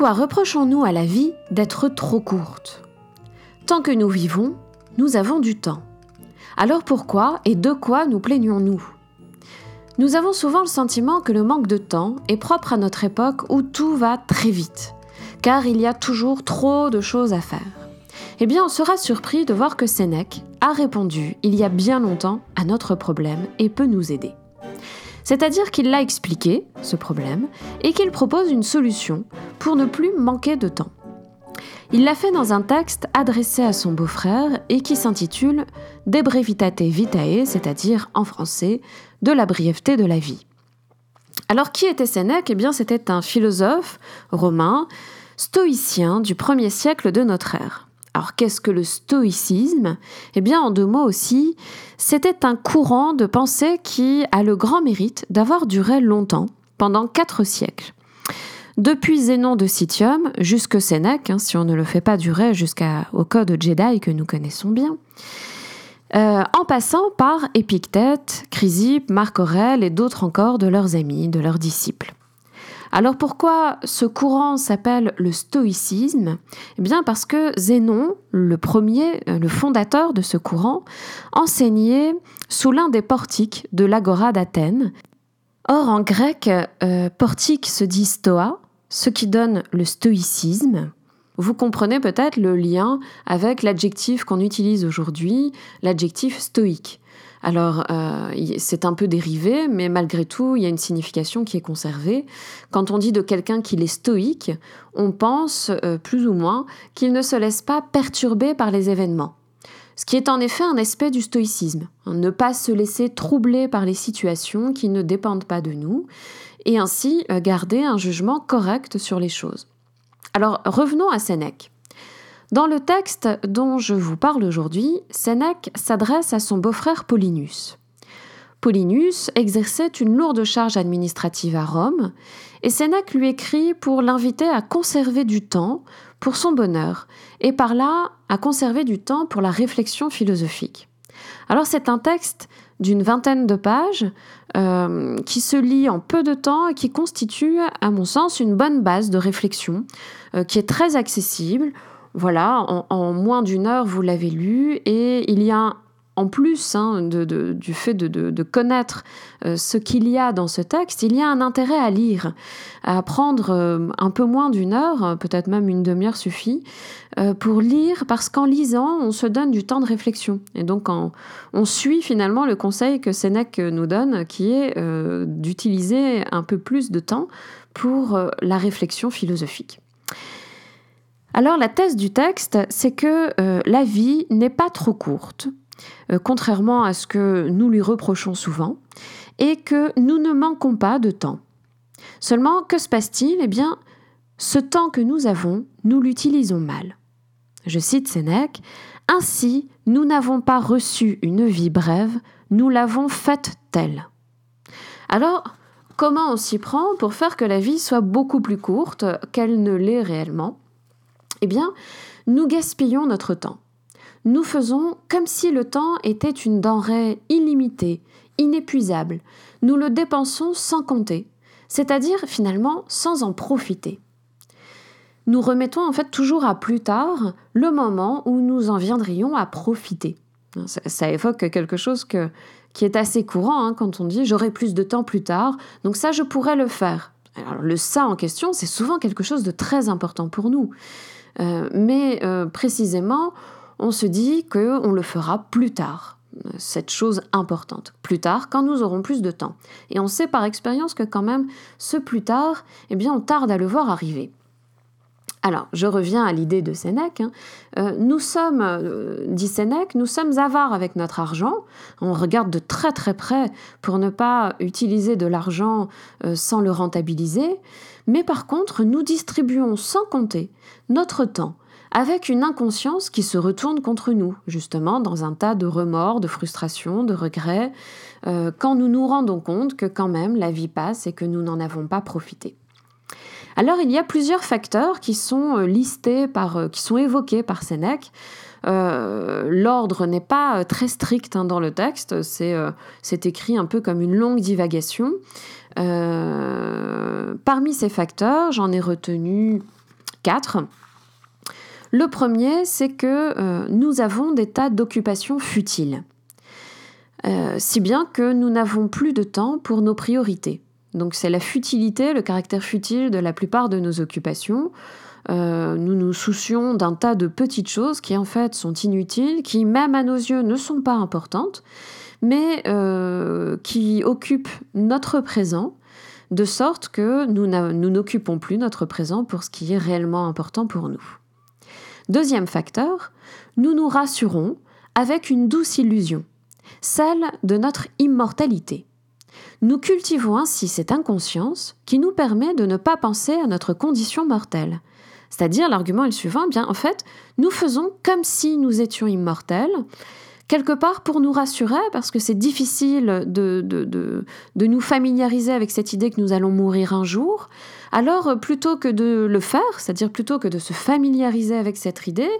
Pourquoi reprochons-nous à la vie d'être trop courte? Tant que nous vivons, nous avons du temps. Alors pourquoi et de quoi nous plaignons-nous? Nous avons souvent le sentiment que le manque de temps est propre à notre époque où tout va très vite, car il y a toujours trop de choses à faire. Eh bien, on sera surpris de voir que Sénèque a répondu il y a bien longtemps à notre problème et peut nous aider. C'est-à-dire qu'il l'a expliqué, ce problème, et qu'il propose une solution pour ne plus manquer de temps. Il l'a fait dans un texte adressé à son beau-frère et qui s'intitule De brevitate vitae, c'est-à-dire en français de la brièveté de la vie. Alors qui était Sénèque? Eh bien c'était un philosophe romain, stoïcien du 1er siècle de notre ère. Alors qu'est-ce que le stoïcisme? Eh bien en deux mots aussi, c'était un courant de pensée qui a le grand mérite d'avoir duré longtemps, pendant quatre siècles. Depuis Zénon de Citium jusque Sénèque, hein, si on ne le fait pas durer jusqu'au code Jedi que nous connaissons bien, euh, en passant par Épictète, Chrysippe, Marc Aurèle et d'autres encore de leurs amis, de leurs disciples. Alors pourquoi ce courant s'appelle le stoïcisme? Eh bien parce que Zénon, le premier, euh, le fondateur de ce courant, enseignait sous l'un des portiques de l'agora d'Athènes. Or en grec, euh, portique se dit stoa, ce qui donne le stoïcisme. Vous comprenez peut-être le lien avec l'adjectif qu'on utilise aujourd'hui, l'adjectif stoïque. Alors, euh, c'est un peu dérivé, mais malgré tout, il y a une signification qui est conservée. Quand on dit de quelqu'un qu'il est stoïque, on pense euh, plus ou moins qu'il ne se laisse pas perturber par les événements. Ce qui est en effet un aspect du stoïcisme, hein, ne pas se laisser troubler par les situations qui ne dépendent pas de nous, et ainsi euh, garder un jugement correct sur les choses. Alors revenons à Sénèque. Dans le texte dont je vous parle aujourd'hui, Sénèque s'adresse à son beau-frère Paulinus. Paulinus exerçait une lourde charge administrative à Rome, et Sénèque lui écrit pour l'inviter à conserver du temps pour son bonheur, et par là à conserver du temps pour la réflexion philosophique. Alors c'est un texte d'une vingtaine de pages euh, qui se lit en peu de temps et qui constitue, à mon sens, une bonne base de réflexion euh, qui est très accessible. Voilà, en, moins d'une heure, vous l'avez lu et il y a en plus hein, du fait de, connaître euh, ce qu'il y a dans ce texte, il y a un intérêt à lire, à prendre euh, un peu moins d'une heure, peut-être même une demi-heure suffit, euh, pour lire, parce qu'en lisant, on se donne du temps de réflexion. Et donc, on suit finalement le conseil que Sénèque nous donne, qui est d'utiliser un peu plus de temps pour la réflexion philosophique. Alors la thèse du texte, c'est que la vie n'est pas trop courte, euh, contrairement à ce que nous lui reprochons souvent, et que nous ne manquons pas de temps. Seulement, que se passe-t-il? Eh bien, ce temps que nous avons, nous l'utilisons mal. Je cite Sénèque, Ainsi, nous n'avons pas reçu une vie brève, nous l'avons faite telle. Alors, comment on s'y prend pour faire que la vie soit beaucoup plus courte qu'elle ne l'est réellement? Eh bien, nous gaspillons notre temps nous faisons comme si le temps était une denrée illimitée, inépuisable. Nous le dépensons sans compter, c'est-à-dire finalement sans en profiter. Nous remettons en fait toujours à plus tard le moment où nous en viendrions à profiter. Ça, évoque quelque chose qui est assez courant hein, quand on dit j'aurai plus de temps plus tard, donc ça je pourrais le faire. Alors, le ça en question, c'est souvent quelque chose de très important pour nous. Euh, mais euh, précisément, on se dit qu'on le fera plus tard, cette chose importante, plus tard, quand nous aurons plus de temps. Et on sait par expérience que quand même, ce plus tard, eh bien, on tarde à le voir arriver. Alors, je reviens à l'idée de Sénèque. Hein. Euh, nous sommes, euh, dit Sénèque, nous sommes avares avec notre argent. On regarde de très très près pour ne pas utiliser de l'argent euh, sans le rentabiliser. Mais par contre, nous distribuons sans compter notre temps, avec une inconscience qui se retourne contre nous, justement, dans un tas de remords, de frustrations, de regrets, quand nous nous rendons compte que quand même la vie passe et que nous n'en avons pas profité. Alors il y a plusieurs facteurs qui sont euh, listés par, euh, qui sont évoqués par Sénèque. L'ordre n'est pas très strict hein, dans le texte, c'est écrit un peu comme une longue divagation. parmi ces facteurs, j'en ai retenu quatre. Le premier, c'est que nous avons des tas d'occupations futiles. si bien que nous n'avons plus de temps pour nos priorités. Donc c'est la futilité, le caractère futile de la plupart de nos occupations. Euh, nous nous soucions d'un tas de petites choses qui en fait sont inutiles, qui même à nos yeux ne sont pas importantes, mais euh, qui occupent notre présent, de sorte que nous n'occupons plus notre présent pour ce qui est réellement important pour nous. Deuxième facteur, nous nous rassurons avec une douce illusion, celle de notre immortalité. Nous cultivons ainsi cette inconscience qui nous permet de ne pas penser à notre condition mortelle. C'est-à-dire, l'argument est le suivant, eh bien en fait, nous faisons comme si nous étions immortels, quelque part pour nous rassurer, parce que c'est difficile de, de, de, nous familiariser avec cette idée que nous allons mourir un jour. Alors, plutôt que de le faire, c'est-à-dire plutôt que de se familiariser avec cette idée,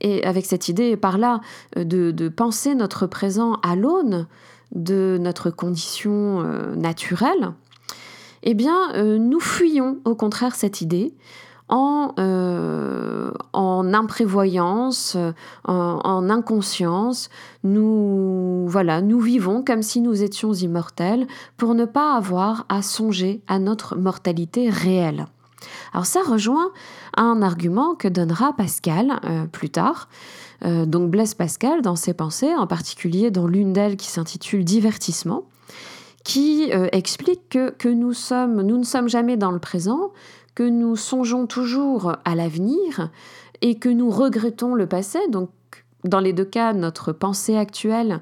et avec cette idée par là euh, de, penser notre présent à l'aune de notre condition euh, naturelle, eh bien, euh, nous fuyons au contraire cette idée en, euh, en imprévoyance, en, en, inconscience. Nous, voilà, nous vivons comme si nous étions immortels pour ne pas avoir à songer à notre mortalité réelle. Alors ça rejoint un argument que donnera Pascal plus tard, euh, donc Blaise Pascal, dans ses pensées, en particulier dans l'une d'elles qui s'intitule Divertissement, qui euh, explique que, nous, ne sommes jamais dans le présent, que nous songeons toujours à l'avenir et que nous regrettons le passé. Donc, dans les deux cas, notre pensée actuelle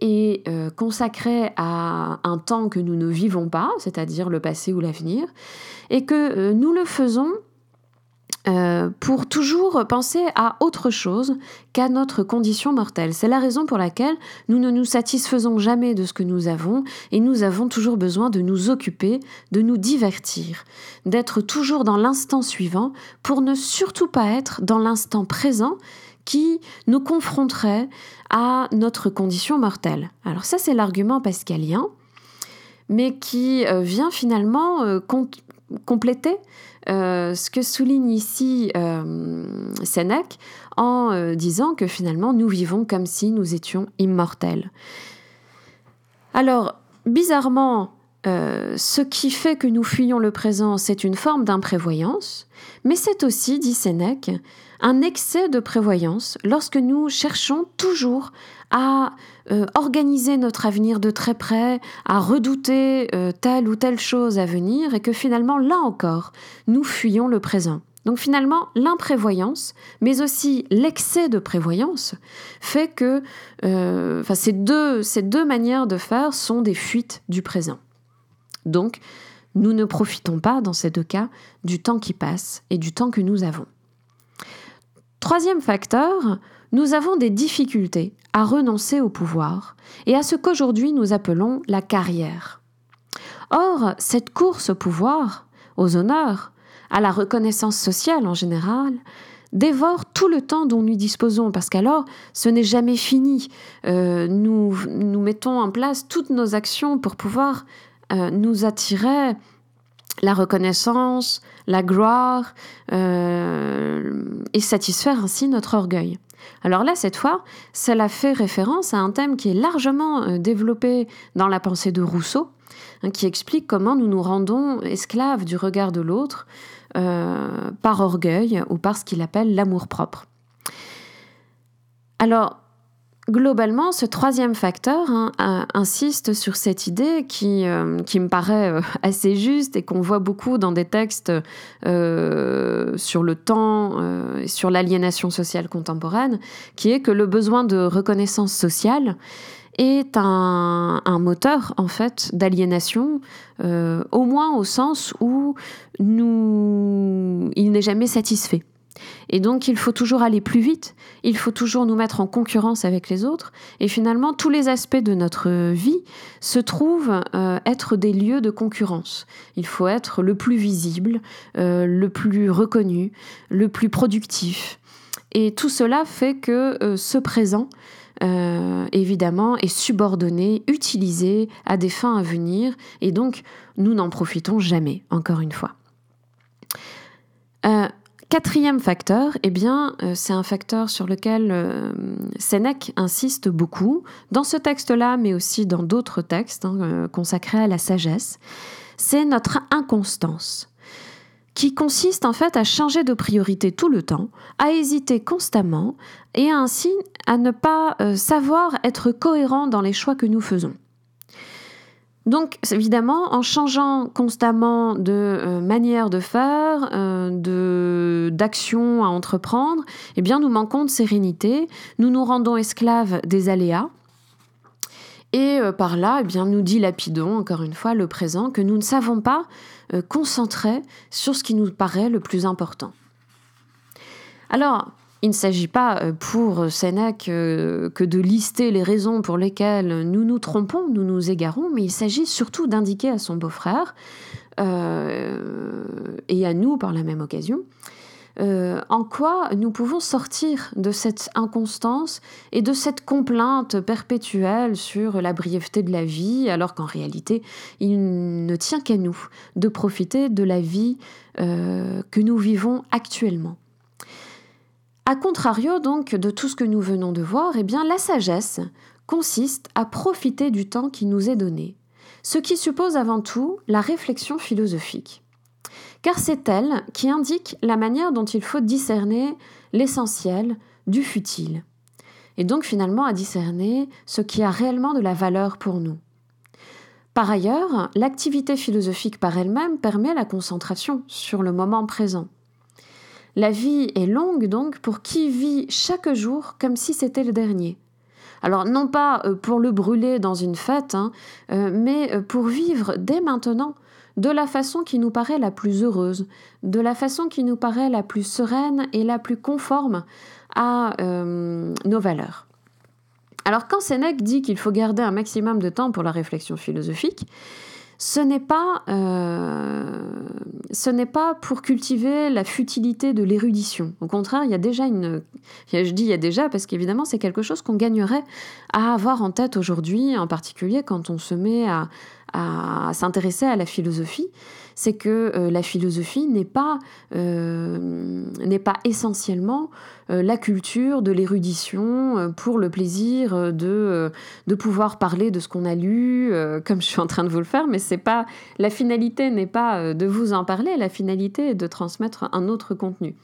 est euh, consacrée à un temps que nous ne vivons pas, c'est-à-dire le passé ou l'avenir, et que nous le faisons euh, pour toujours penser à autre chose qu'à notre condition mortelle. C'est la raison pour laquelle nous ne nous satisfaisons jamais de ce que nous avons et nous avons toujours besoin de nous occuper, de nous divertir, d'être toujours dans l'instant suivant pour ne surtout pas être dans l'instant présent qui nous confronterait à notre condition mortelle. Alors ça c'est l'argument pascalien, mais qui euh, vient finalement euh, compléter euh, ce que souligne ici euh, Sénèque en euh, disant que finalement nous vivons comme si nous étions immortels. Alors, bizarrement, ce qui fait que nous fuyons le présent, c'est une forme d'imprévoyance, mais c'est aussi, dit Sénèque, un excès de prévoyance lorsque nous cherchons toujours à euh, organiser notre avenir de très près, à redouter euh, telle ou telle chose à venir, et que finalement, là encore, nous fuyons le présent. Donc finalement, l'imprévoyance, mais aussi l'excès de prévoyance, fait que euh, ces, deux, ces deux manières de faire sont des fuites du présent. Donc, nous ne profitons pas, dans ces deux cas, du temps qui passe et du temps que nous avons. Troisième facteur, nous avons des difficultés à renoncer au pouvoir et à ce qu'aujourd'hui nous appelons la carrière. Or, cette course au pouvoir, aux honneurs, à la reconnaissance sociale en général, dévore tout le temps dont nous disposons, parce qu'alors ce n'est jamais fini. Euh, nous, nous mettons en place toutes nos actions pour pouvoir euh, nous attirer la reconnaissance, la gloire, euh, et satisfaire ainsi notre orgueil. Alors là, cette fois, cela fait référence à un thème qui est largement euh, développé dans la pensée de Rousseau, hein, qui explique comment nous nous rendons esclaves du regard de l'autre par orgueil ou par ce qu'il appelle l'amour-propre. Alors, Globalement, ce troisième facteur hein, insiste sur cette idée qui, euh, me paraît euh, assez juste et qu'on voit beaucoup dans des textes euh, sur le temps et sur l'aliénation sociale contemporaine, qui est que le besoin de reconnaissance sociale est un, moteur en fait d'aliénation, au moins au sens où il n'est jamais satisfait. Et donc il faut toujours aller plus vite, il faut toujours nous mettre en concurrence avec les autres, et finalement tous les aspects de notre vie se trouvent euh, être des lieux de concurrence. Il faut être le plus visible, euh, le plus reconnu, le plus productif. Et tout cela fait que euh, ce présent évidemment, est subordonné, utilisé à des fins à venir, et donc nous n'en profitons jamais, encore une fois. Quatrième facteur, eh euh, c'est un facteur sur lequel euh, Sénèque insiste beaucoup, dans ce texte-là, mais aussi dans d'autres textes hein, euh, consacrés à la sagesse, c'est notre inconstance, qui consiste en fait à changer de priorité tout le temps, à hésiter constamment, et ainsi à ne pas savoir être cohérent dans les choix que nous faisons. Donc, évidemment, en changeant constamment de euh, manière de faire, euh, d'action à entreprendre, eh bien, nous manquons de sérénité, nous nous rendons esclaves des aléas. Et euh, par là, eh bien, nous dilapidons, encore une fois, le présent que nous ne savons pas concentrer sur ce qui nous paraît le plus important. Alors, il ne s'agit pas euh, pour Sénèque euh, que de lister les raisons pour lesquelles nous nous trompons, nous nous égarons, mais il s'agit surtout d'indiquer à son beau-frère, euh, et à nous par la même occasion, en quoi nous pouvons sortir de cette inconstance et de cette complainte perpétuelle sur la brièveté de la vie, alors qu'en réalité, il ne tient qu'à nous de profiter de la vie que nous vivons actuellement. A contrario donc de tout ce que nous venons de voir, eh bien la sagesse consiste à profiter du temps qui nous est donné, ce qui suppose avant tout la réflexion philosophique. Car c'est elle qui indique la manière dont il faut discerner l'essentiel du futile, et donc finalement à discerner ce qui a réellement de la valeur pour nous. Par ailleurs, l'activité philosophique par elle-même permet la concentration sur le moment présent. La vie est longue donc pour qui vit chaque jour comme si c'était le dernier. Alors non pas euh, pour le brûler dans une fête, hein, euh, mais euh, pour vivre dès maintenant de la façon qui nous paraît la plus heureuse, de la façon qui nous paraît la plus sereine et la plus conforme à nos valeurs. Alors quand Sénèque dit qu'il faut garder un maximum de temps pour la réflexion philosophique, ce n'est pas, ce n'est pas pour cultiver la futilité de l'érudition. Au contraire, il y a déjà une... Je dis il y a déjà parce qu'évidemment, c'est quelque chose qu'on gagnerait à avoir en tête aujourd'hui, en particulier quand on se met à, à s'intéresser à la philosophie c'est que euh, la philosophie n'est pas, euh, pas essentiellement euh, la culture de l'érudition pour le plaisir de, de pouvoir parler de ce qu'on a lu, comme je suis en train de vous le faire, mais c'est pas la finalité n'est pas de vous en parler, la finalité est de transmettre un autre contenu.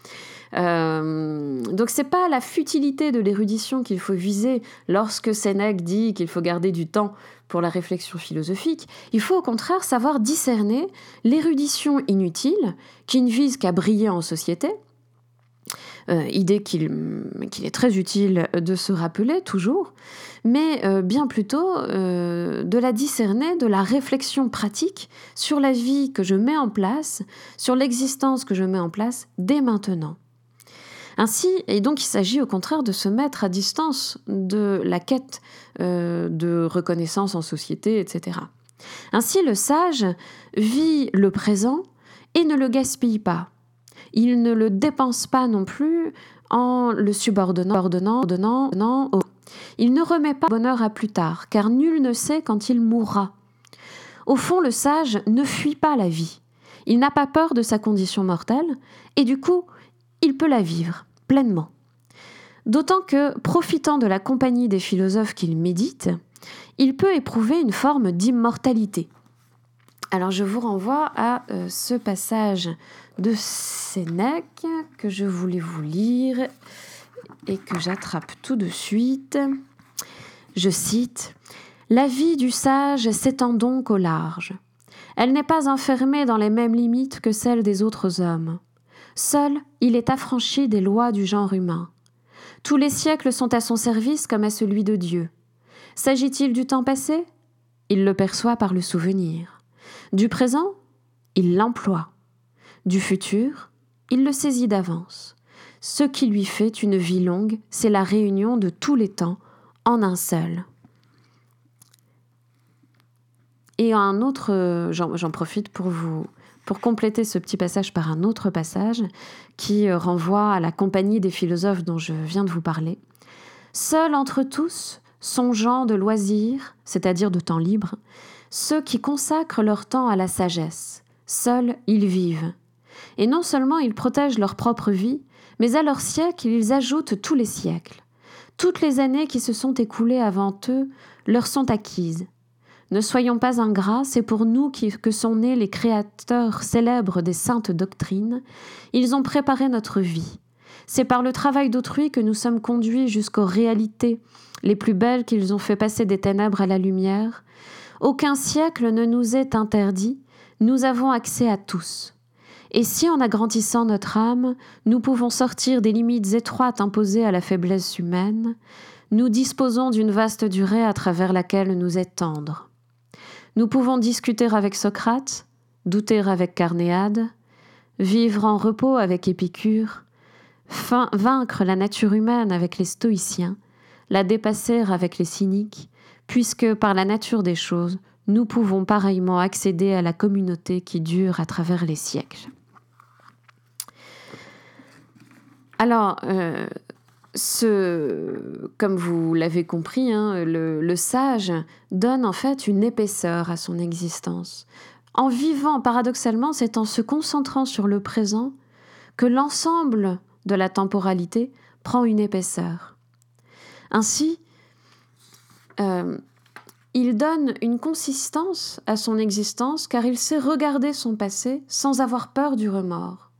Euh, donc c'est pas la futilité de l'érudition qu'il faut viser lorsque Sénèque dit qu'il faut garder du temps pour la réflexion philosophique. Il faut au contraire savoir discerner l'érudition inutile qui ne vise qu'à briller en société. Euh, idée qu'il est très utile de se rappeler toujours, mais euh, bien plutôt de la discerner de la réflexion pratique sur la vie que je mets en place, sur l'existence que je mets en place dès maintenant. Ainsi, et donc il s'agit au contraire de se mettre à distance de la quête euh, de reconnaissance en société, etc. Ainsi, le sage vit le présent et ne le gaspille pas. Il ne le dépense pas non plus en le subordonnant, ordonnant, ordonnant, au. Il ne remet pas bonheur à plus tard, car nul ne sait quand il mourra. Au fond, le sage ne fuit pas la vie. Il n'a pas peur de sa condition mortelle, et du coup, il peut la vivre pleinement. D'autant que, profitant de la compagnie des philosophes qu'il médite, il peut éprouver une forme d'immortalité. Alors je vous renvoie à euh, ce passage de Sénèque que je voulais vous lire et que j'attrape tout de suite. Je cite La vie du sage s'étend donc au large. Elle n'est pas enfermée dans les mêmes limites que celle des autres hommes. Seul, il est affranchi des lois du genre humain. Tous les siècles sont à son service comme à celui de Dieu. S'agit-il du temps passé? Il le perçoit par le souvenir. Du présent Il l'emploie. Du futur Il le saisit d'avance. Ce qui lui fait une vie longue, c'est la réunion de tous les temps en un seul. Et un autre, j'en profite pour vous pour compléter ce petit passage par un autre passage qui euh, renvoie à la compagnie des philosophes dont je viens de vous parler. Seuls entre tous, songeant de loisirs, c'est-à-dire de temps libre, ceux qui consacrent leur temps à la sagesse. Seuls ils vivent. Et non seulement ils protègent leur propre vie, mais à leur siècle ils ajoutent tous les siècles. Toutes les années qui se sont écoulées avant eux leur sont acquises. Ne soyons pas ingrats, c'est pour nous que sont nés les créateurs célèbres des saintes doctrines. Ils ont préparé notre vie. C'est par le travail d'autrui que nous sommes conduits jusqu'aux réalités les plus belles qu'ils ont fait passer des ténèbres à la lumière. Aucun siècle ne nous est interdit, nous avons accès à tous. Et si en agrandissant notre âme, nous pouvons sortir des limites étroites imposées à la faiblesse humaine, nous disposons d'une vaste durée à travers laquelle nous étendre. Nous pouvons discuter avec Socrate, douter avec Carnéade, vivre en repos avec Épicure, vaincre la nature humaine avec les stoïciens, la dépasser avec les cyniques, puisque par la nature des choses, nous pouvons pareillement accéder à la communauté qui dure à travers les siècles. Alors, euh, comme vous l'avez compris, hein, le, sage donne en fait une épaisseur à son existence. En vivant, paradoxalement, c'est en se concentrant sur le présent que l'ensemble de la temporalité prend une épaisseur. Ainsi, euh, il donne une consistance à son existence car il sait regarder son passé sans avoir peur du remords.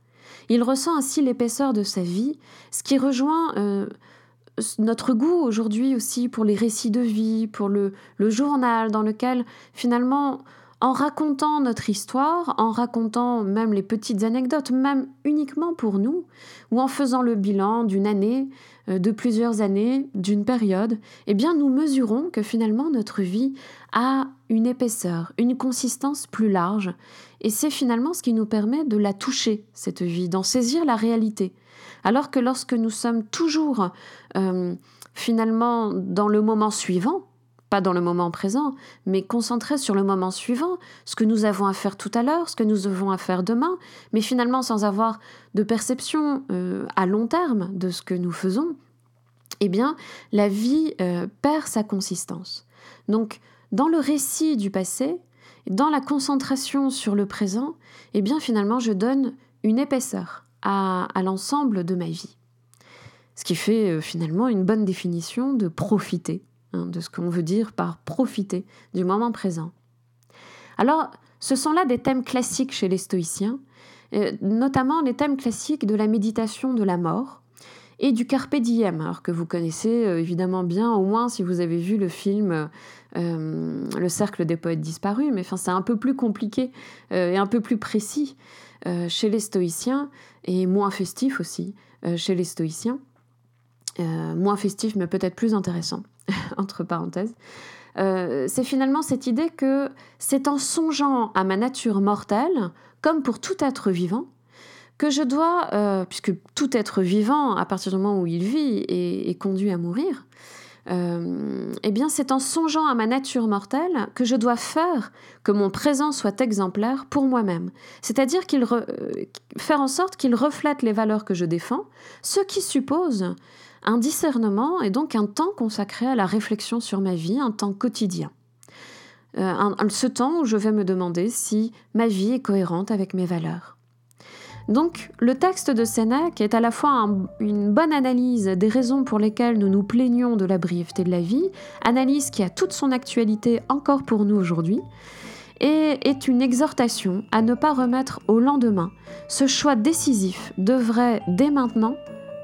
Il ressent ainsi l'épaisseur de sa vie, ce qui rejoint euh, notre goût aujourd'hui aussi pour les récits de vie, pour le, journal dans lequel finalement en racontant notre histoire, en racontant même les petites anecdotes, même uniquement pour nous, ou en faisant le bilan d'une année, euh, de plusieurs années, d'une période, eh bien nous mesurons que finalement notre vie a une épaisseur, une consistance plus large, et c'est finalement ce qui nous permet de la toucher, cette vie, d'en saisir la réalité. Alors que lorsque nous sommes toujours euh, finalement dans le moment suivant, pas dans le moment présent, mais concentré sur le moment suivant, ce que nous avons à faire tout à l'heure, ce que nous avons à faire demain, mais finalement sans avoir de perception euh, à long terme de ce que nous faisons, eh bien, la vie euh, perd sa consistance. Donc, dans le récit du passé, dans la concentration sur le présent, eh bien, finalement, je donne une épaisseur à, l'ensemble de ma vie. Ce qui fait euh, finalement une bonne définition de profiter Hein, de ce qu'on veut dire par profiter du moment présent. Alors, ce sont là des thèmes classiques chez les stoïciens, euh, notamment les thèmes classiques de la méditation de la mort et du carpe diem, alors que vous connaissez euh, évidemment bien, au moins si vous avez vu le film euh, Le cercle des poètes disparus, mais enfin c'est un peu plus compliqué et un peu plus précis chez les stoïciens et moins festif aussi chez les stoïciens. moins festif mais peut-être plus intéressant. entre parenthèses, euh, c'est finalement cette idée que c'est en songeant à ma nature mortelle, comme pour tout être vivant, que je dois, euh, puisque tout être vivant, à partir du moment où il vit, est, conduit à mourir, euh, eh bien c'est en songeant à ma nature mortelle que je dois faire que mon présent soit exemplaire pour moi-même. C'est-à-dire qu'il faire en sorte qu'il reflète les valeurs que je défends, ce qui suppose un discernement et donc un temps consacré à la réflexion sur ma vie, un temps quotidien. Euh, ce temps où je vais me demander si ma vie est cohérente avec mes valeurs. Donc, le texte de Sénèque est à la fois une bonne analyse des raisons pour lesquelles nous nous plaignons de la brièveté de la vie, analyse qui a toute son actualité encore pour nous aujourd'hui, et est une exhortation à ne pas remettre au lendemain ce choix décisif devrait dès maintenant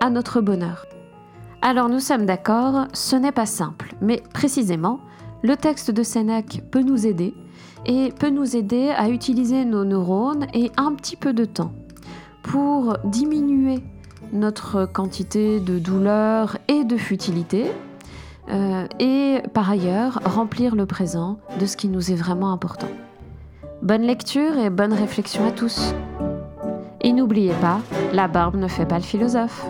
à notre bonheur. Alors nous sommes d'accord, ce n'est pas simple, mais précisément, le texte de Sénèque peut nous aider et peut nous aider à utiliser nos neurones et un petit peu de temps pour diminuer notre quantité de douleur et de futilité euh, et par ailleurs remplir le présent de ce qui nous est vraiment important. Bonne lecture et bonne réflexion à tous. Et n'oubliez pas, la barbe ne fait pas le philosophe.